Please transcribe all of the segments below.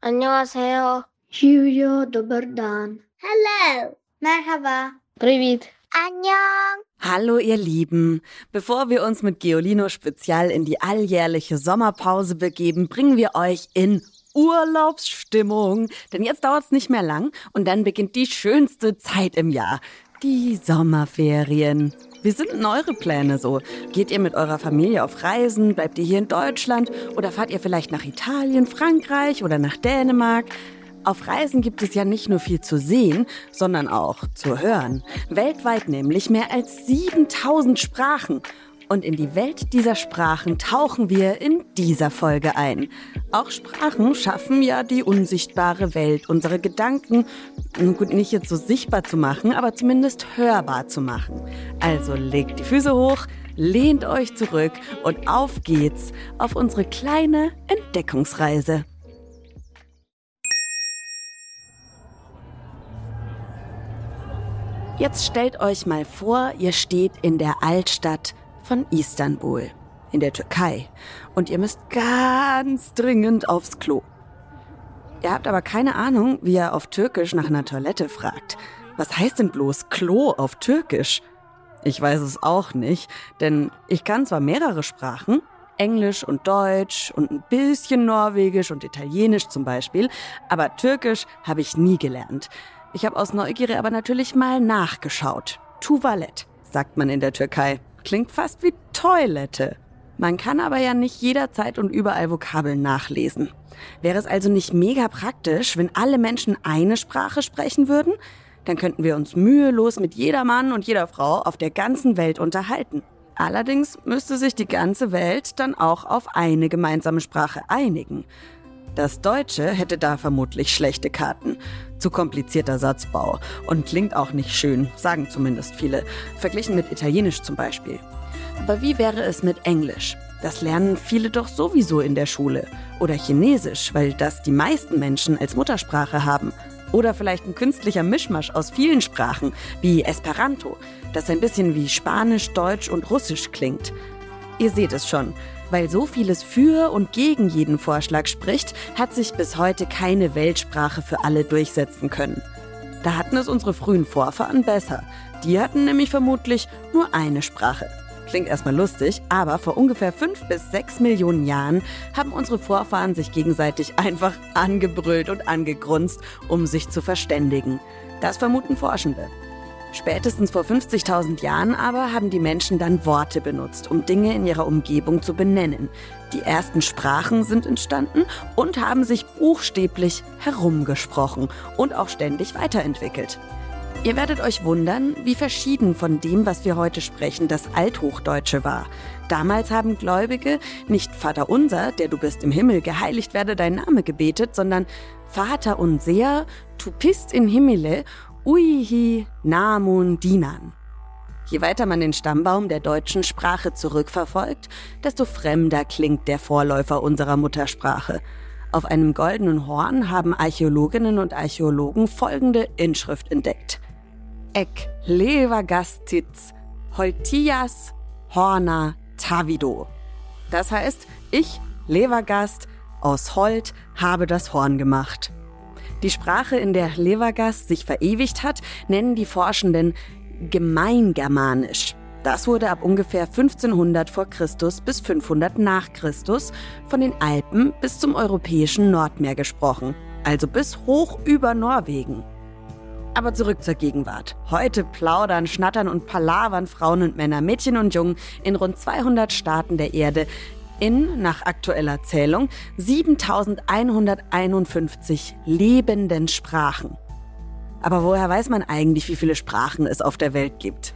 안녕하세요. Julio, dober dan. Hello. Merhaba. Привет. Annyeong. Hallo ihr Lieben. Bevor wir uns mit Geolino Spezial in die alljährliche Sommerpause begeben, bringen wir euch in Urlaubsstimmung. Denn jetzt dauert es nicht mehr lang und dann beginnt die schönste Zeit im Jahr. Die Sommerferien. Wie sind denn eure Pläne so? Geht ihr mit eurer Familie auf Reisen? Bleibt ihr hier in Deutschland? Oder fahrt ihr vielleicht nach Italien, Frankreich oder nach Dänemark? Auf Reisen gibt es ja nicht nur viel zu sehen, sondern auch zu hören. Weltweit nämlich mehr als 7000 Sprachen. Und in die Welt dieser Sprachen tauchen wir in dieser Folge ein. Auch Sprachen schaffen ja die unsichtbare Welt, unsere Gedanken, nun gut, nicht jetzt so sichtbar zu machen, aber zumindest hörbar zu machen. Also legt die Füße hoch, lehnt euch zurück und auf geht's auf unsere kleine Entdeckungsreise. Jetzt stellt euch mal vor, ihr steht in der Altstadt von Istanbul in der Türkei und ihr müsst ganz dringend aufs Klo. Ihr habt aber keine Ahnung, wie ihr auf Türkisch nach einer Toilette fragt. Was heißt denn bloß Klo auf Türkisch? Ich weiß es auch nicht, denn ich kann zwar mehrere Sprachen, Englisch und Deutsch und ein bisschen Norwegisch und Italienisch zum Beispiel, aber Türkisch habe ich nie gelernt. Ich habe aus Neugierde aber natürlich mal nachgeschaut. Tuvalet, sagt man in der Türkei. Klingt fast wie Toilette. Man kann aber ja nicht jederzeit und überall Vokabeln nachlesen. Wäre es also nicht mega praktisch, wenn alle Menschen eine Sprache sprechen würden? Dann könnten wir uns mühelos mit jeder Mann und jeder Frau auf der ganzen Welt unterhalten. Allerdings müsste sich die ganze Welt dann auch auf eine gemeinsame Sprache einigen. Das Deutsche hätte da vermutlich schlechte Karten. Zu komplizierter Satzbau und klingt auch nicht schön, sagen zumindest viele, verglichen mit Italienisch zum Beispiel. Aber wie wäre es mit Englisch? Das lernen viele doch sowieso in der Schule. Oder Chinesisch, weil das die meisten Menschen als Muttersprache haben. Oder vielleicht ein künstlicher Mischmasch aus vielen Sprachen, wie Esperanto, das ein bisschen wie Spanisch, Deutsch und Russisch klingt. Ihr seht es schon, weil so vieles für und gegen jeden Vorschlag spricht, hat sich bis heute keine Weltsprache für alle durchsetzen können. Da hatten es unsere frühen Vorfahren besser. Die hatten nämlich vermutlich nur eine Sprache. Klingt erstmal lustig, aber vor ungefähr fünf bis sechs Millionen Jahren haben unsere Vorfahren sich gegenseitig einfach angebrüllt und angegrunzt, um sich zu verständigen. Das vermuten Forschende. Spätestens vor 50.000 Jahren aber haben die Menschen dann Worte benutzt, um Dinge in ihrer Umgebung zu benennen. Die ersten Sprachen sind entstanden und haben sich buchstäblich herumgesprochen und auch ständig weiterentwickelt. Ihr werdet euch wundern, wie verschieden von dem, was wir heute sprechen, das Althochdeutsche war. Damals haben Gläubige nicht Vater unser, der du bist im Himmel, geheiligt werde dein Name gebetet, sondern Vater unser, tu bist in Himmele Uihi Namun Dinan. Je weiter man den Stammbaum der deutschen Sprache zurückverfolgt, desto fremder klingt der Vorläufer unserer Muttersprache. Auf einem goldenen Horn haben Archäologinnen und Archäologen folgende Inschrift entdeckt. Ek levagastitz holtias horna tavido. Das heißt, ich, Levergast, aus Holt, habe das Horn gemacht. Die Sprache, in der Levergast sich verewigt hat, nennen die Forschenden Gemeingermanisch. Das wurde ab ungefähr 1500 vor Christus bis 500 nach Christus von den Alpen bis zum europäischen Nordmeer gesprochen, also bis hoch über Norwegen. Aber zurück zur Gegenwart. Heute plaudern, schnattern und palavern Frauen und Männer, Mädchen und Jungen in rund 200 Staaten der Erde in, nach aktueller Zählung, 7151 lebenden Sprachen. Aber woher weiß man eigentlich, wie viele Sprachen es auf der Welt gibt?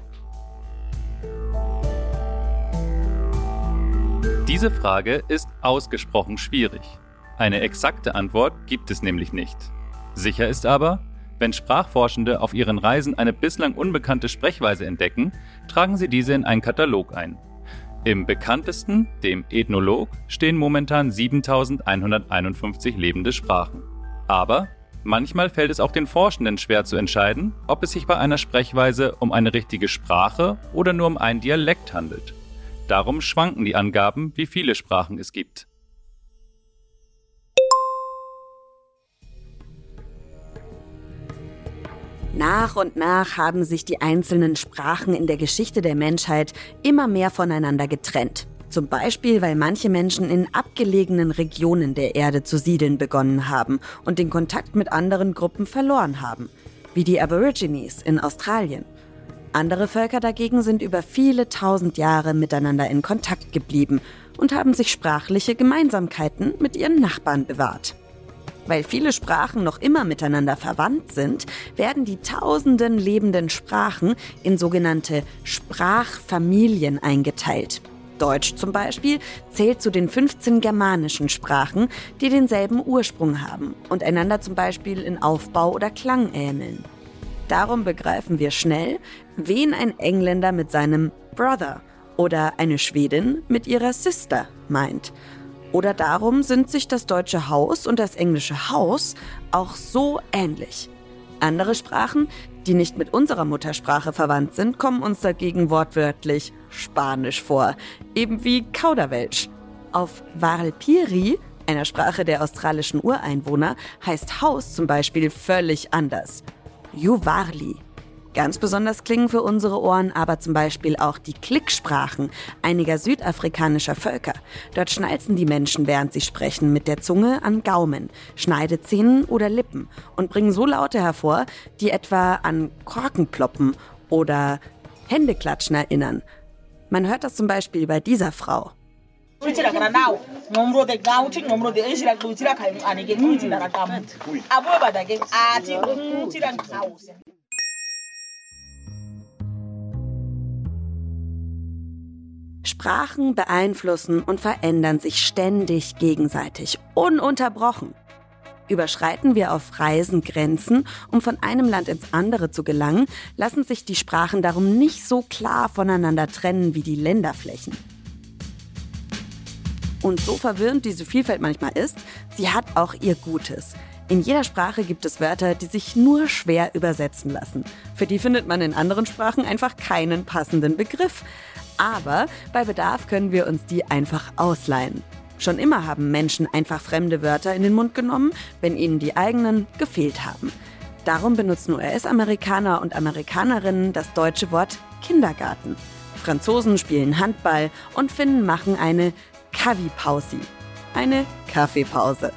Diese Frage ist ausgesprochen schwierig. Eine exakte Antwort gibt es nämlich nicht. Sicher ist aber, wenn Sprachforschende auf ihren Reisen eine bislang unbekannte Sprechweise entdecken, tragen sie diese in einen Katalog ein. Im bekanntesten, dem Ethnolog, stehen momentan 7151 lebende Sprachen. Aber manchmal fällt es auch den Forschenden schwer zu entscheiden, ob es sich bei einer Sprechweise um eine richtige Sprache oder nur um einen Dialekt handelt. Darum schwanken die Angaben, wie viele Sprachen es gibt. Nach und nach haben sich die einzelnen Sprachen in der Geschichte der Menschheit immer mehr voneinander getrennt. Zum Beispiel, weil manche Menschen in abgelegenen Regionen der Erde zu siedeln begonnen haben und den Kontakt mit anderen Gruppen verloren haben, wie die Aborigines in Australien. Andere Völker dagegen sind über viele tausend Jahre miteinander in Kontakt geblieben und haben sich sprachliche Gemeinsamkeiten mit ihren Nachbarn bewahrt. Weil viele Sprachen noch immer miteinander verwandt sind, werden die tausenden lebenden Sprachen in sogenannte Sprachfamilien eingeteilt. Deutsch zum Beispiel zählt zu den 15 germanischen Sprachen, die denselben Ursprung haben und einander zum Beispiel in Aufbau oder Klang ähneln. Darum begreifen wir schnell, wen ein Engländer mit seinem Brother oder eine Schwedin mit ihrer Sister meint oder darum sind sich das deutsche Haus und das englische Haus auch so ähnlich. Andere Sprachen, die nicht mit unserer Muttersprache verwandt sind, kommen uns dagegen wortwörtlich Spanisch vor, eben wie Kauderwelsch. Auf Warlpiri, einer Sprache der australischen Ureinwohner, heißt Haus zum Beispiel völlig anders. Juwarli. Ganz besonders klingen für unsere Ohren aber zum Beispiel auch die Klicksprachen einiger südafrikanischer Völker. Dort schnalzen die Menschen, während sie sprechen, mit der Zunge an Gaumen, Schneidezähnen oder Lippen und bringen so Laute hervor, die etwa an Korkenploppen oder Händeklatschen erinnern. Man hört das zum Beispiel bei dieser Frau. Sprachen beeinflussen und verändern sich ständig gegenseitig, ununterbrochen. Überschreiten wir auf Reisen Grenzen, um von einem Land ins andere zu gelangen, lassen sich die Sprachen darum nicht so klar voneinander trennen wie die Länderflächen. Und so verwirrend diese Vielfalt manchmal ist, sie hat auch ihr Gutes. In jeder Sprache gibt es Wörter, die sich nur schwer übersetzen lassen. Für die findet man in anderen Sprachen einfach keinen passenden Begriff. Aber bei Bedarf können wir uns die einfach ausleihen. Schon immer haben Menschen einfach fremde Wörter in den Mund genommen, wenn ihnen die eigenen gefehlt haben. Darum benutzen US-Amerikaner und Amerikanerinnen das deutsche Wort Kindergarten. Franzosen spielen Handball und Finnen machen eine Kavi-Pausi, eine Kaffeepause.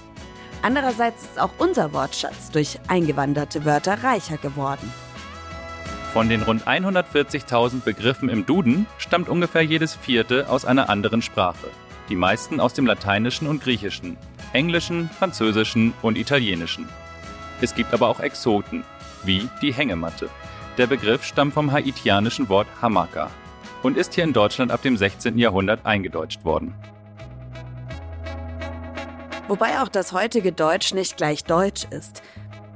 Andererseits ist auch unser Wortschatz durch eingewanderte Wörter reicher geworden. Von den rund 140.000 Begriffen im Duden stammt ungefähr jedes vierte aus einer anderen Sprache. Die meisten aus dem Lateinischen und Griechischen, Englischen, Französischen und Italienischen. Es gibt aber auch Exoten, wie die Hängematte. Der Begriff stammt vom haitianischen Wort Hamaka und ist hier in Deutschland ab dem 16. Jahrhundert eingedeutscht worden. Wobei auch das heutige Deutsch nicht gleich Deutsch ist.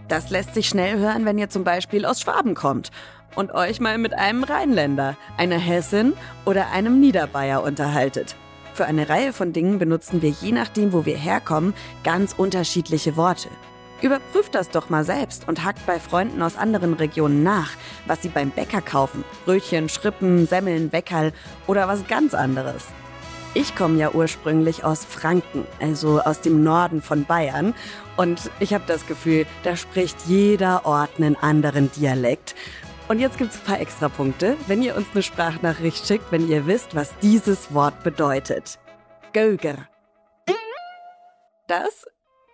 Das lässt sich schnell hören, wenn ihr zum Beispiel aus Schwaben kommt und euch mal mit einem Rheinländer, einer Hessin oder einem Niederbayer unterhaltet. Für eine Reihe von Dingen benutzen wir je nachdem, wo wir herkommen, ganz unterschiedliche Worte. Überprüft das doch mal selbst und hackt bei Freunden aus anderen Regionen nach, was sie beim Bäcker kaufen. Brötchen, Schrippen, Semmeln, Weckerl oder was ganz anderes. Ich komme ja ursprünglich aus Franken, also aus dem Norden von Bayern. Und ich habe das Gefühl, da spricht jeder Ort einen anderen Dialekt. Und jetzt gibt es ein paar Extrapunkte, wenn ihr uns eine Sprachnachricht schickt, wenn ihr wisst, was dieses Wort bedeutet. Göger. Das,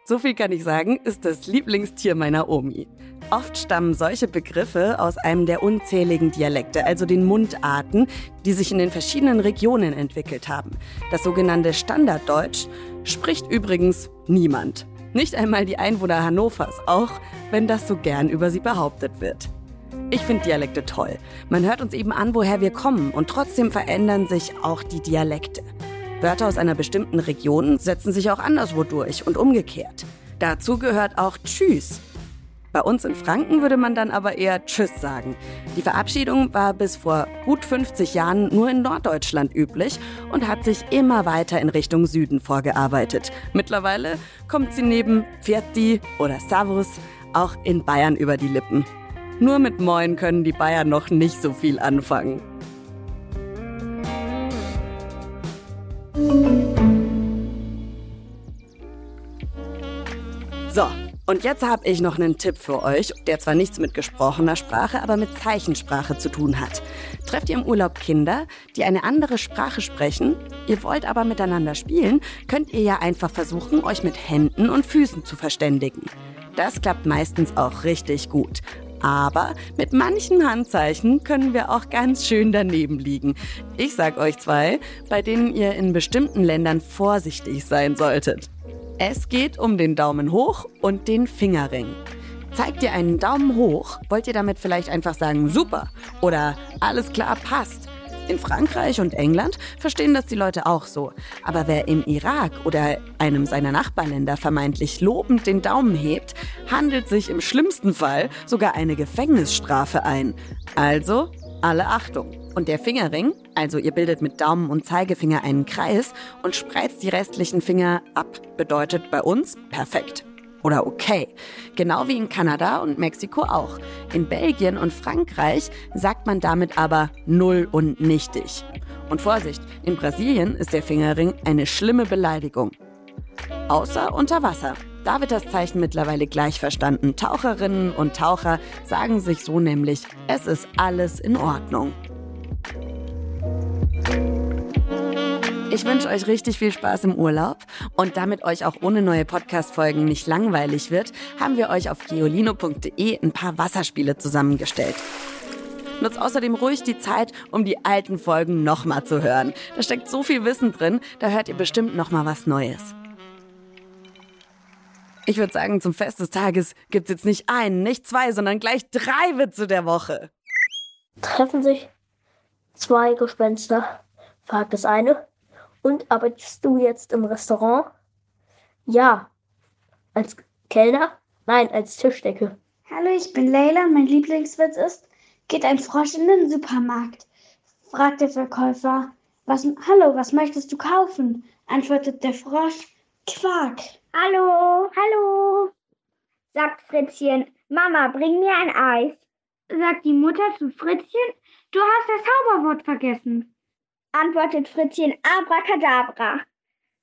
so viel kann ich sagen, ist das Lieblingstier meiner Omi. Oft stammen solche Begriffe aus einem der unzähligen Dialekte, also den Mundarten, die sich in den verschiedenen Regionen entwickelt haben. Das sogenannte Standarddeutsch spricht übrigens niemand. Nicht einmal die Einwohner Hannovers, auch wenn das so gern über sie behauptet wird. Ich finde Dialekte toll. Man hört uns eben an, woher wir kommen und trotzdem verändern sich auch die Dialekte. Wörter aus einer bestimmten Region setzen sich auch anderswo durch und umgekehrt. Dazu gehört auch Tschüss. Bei uns in Franken würde man dann aber eher Tschüss sagen. Die Verabschiedung war bis vor gut 50 Jahren nur in Norddeutschland üblich und hat sich immer weiter in Richtung Süden vorgearbeitet. Mittlerweile kommt sie neben Pfirti oder Savus auch in Bayern über die Lippen. Nur mit Moin können die Bayern noch nicht so viel anfangen. So, und jetzt habe ich noch einen Tipp für euch, der zwar nichts mit gesprochener Sprache, aber mit Zeichensprache zu tun hat. Trefft ihr im Urlaub Kinder, die eine andere Sprache sprechen, ihr wollt aber miteinander spielen, könnt ihr ja einfach versuchen, euch mit Händen und Füßen zu verständigen. Das klappt meistens auch richtig gut. Aber mit manchen Handzeichen können wir auch ganz schön daneben liegen. Ich sag euch zwei, bei denen ihr in bestimmten Ländern vorsichtig sein solltet. Es geht um den Daumen hoch und den Fingerring. Zeigt ihr einen Daumen hoch, wollt ihr damit vielleicht einfach sagen super oder alles klar passt. In Frankreich und England verstehen das die Leute auch so. Aber wer im Irak oder einem seiner Nachbarländer vermeintlich lobend den Daumen hebt, handelt sich im schlimmsten Fall sogar eine Gefängnisstrafe ein. Also alle Achtung. Und der Fingerring, also ihr bildet mit Daumen und Zeigefinger einen Kreis und spreizt die restlichen Finger ab, bedeutet bei uns perfekt. Oder okay. Genau wie in Kanada und Mexiko auch. In Belgien und Frankreich sagt man damit aber null und nichtig. Und Vorsicht, in Brasilien ist der Fingerring eine schlimme Beleidigung. Außer unter Wasser. Da wird das Zeichen mittlerweile gleich verstanden. Taucherinnen und Taucher sagen sich so nämlich, es ist alles in Ordnung. Ich wünsche euch richtig viel Spaß im Urlaub und damit euch auch ohne neue Podcast-Folgen nicht langweilig wird, haben wir euch auf geolino.de ein paar Wasserspiele zusammengestellt. Nutzt außerdem ruhig die Zeit, um die alten Folgen nochmal zu hören. Da steckt so viel Wissen drin, da hört ihr bestimmt nochmal was Neues. Ich würde sagen, zum Fest des Tages gibt's jetzt nicht einen, nicht zwei, sondern gleich drei Witze der Woche. Treffen sich zwei Gespenster. Fragt das eine. Und arbeitest du jetzt im Restaurant? Ja. Als Kellner? Nein, als Tischdecke. Hallo, ich bin Leila und mein Lieblingswitz ist, geht ein Frosch in den Supermarkt. Fragt der Verkäufer, was, hallo, was möchtest du kaufen? Antwortet der Frosch, Quark. Hallo, hallo, sagt Fritzchen. Mama, bring mir ein Eis. Sagt die Mutter zu Fritzchen, du hast das Zauberwort vergessen. Antwortet Fritzchen Abracadabra.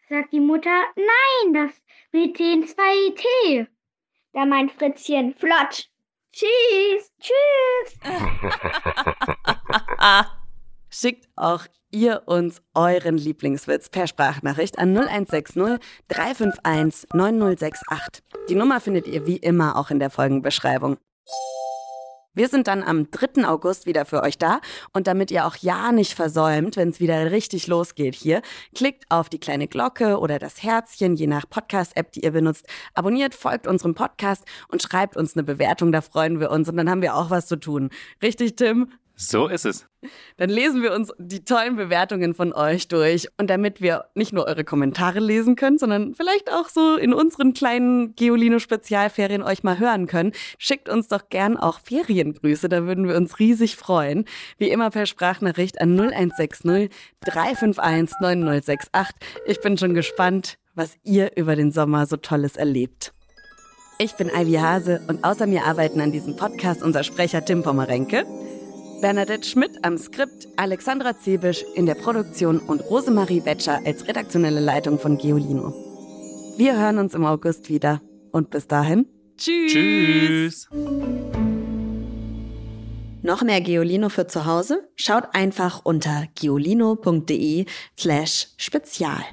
Sagt die Mutter, nein, das WT2T. Da meint Fritzchen flott. Tschüss, tschüss. Schickt auch ihr uns euren Lieblingswitz per Sprachnachricht an 0160 351 9068. Die Nummer findet ihr wie immer auch in der Folgenbeschreibung. Wir sind dann am 3. August wieder für euch da und damit ihr auch ja nicht versäumt, wenn es wieder richtig losgeht hier, klickt auf die kleine Glocke oder das Herzchen, je nach Podcast-App, die ihr benutzt, abonniert, folgt unserem Podcast und schreibt uns eine Bewertung, da freuen wir uns und dann haben wir auch was zu tun. Richtig, Tim? So ist es. Dann lesen wir uns die tollen Bewertungen von euch durch. Und damit wir nicht nur eure Kommentare lesen können, sondern vielleicht auch so in unseren kleinen Geolino-Spezialferien euch mal hören können, schickt uns doch gern auch Feriengrüße. Da würden wir uns riesig freuen. Wie immer per Sprachnachricht an 0160 351 9068. Ich bin schon gespannt, was ihr über den Sommer so Tolles erlebt. Ich bin Ivy Hase und außer mir arbeiten an diesem Podcast unser Sprecher Tim Pommerenke. Bernadette Schmidt am Skript, Alexandra Zebisch in der Produktion und Rosemarie Betscher als redaktionelle Leitung von Geolino. Wir hören uns im August wieder und bis dahin, tschüss. Tschüss. Noch mehr Geolino für zu Hause? Schaut einfach unter geolino.de slash spezial.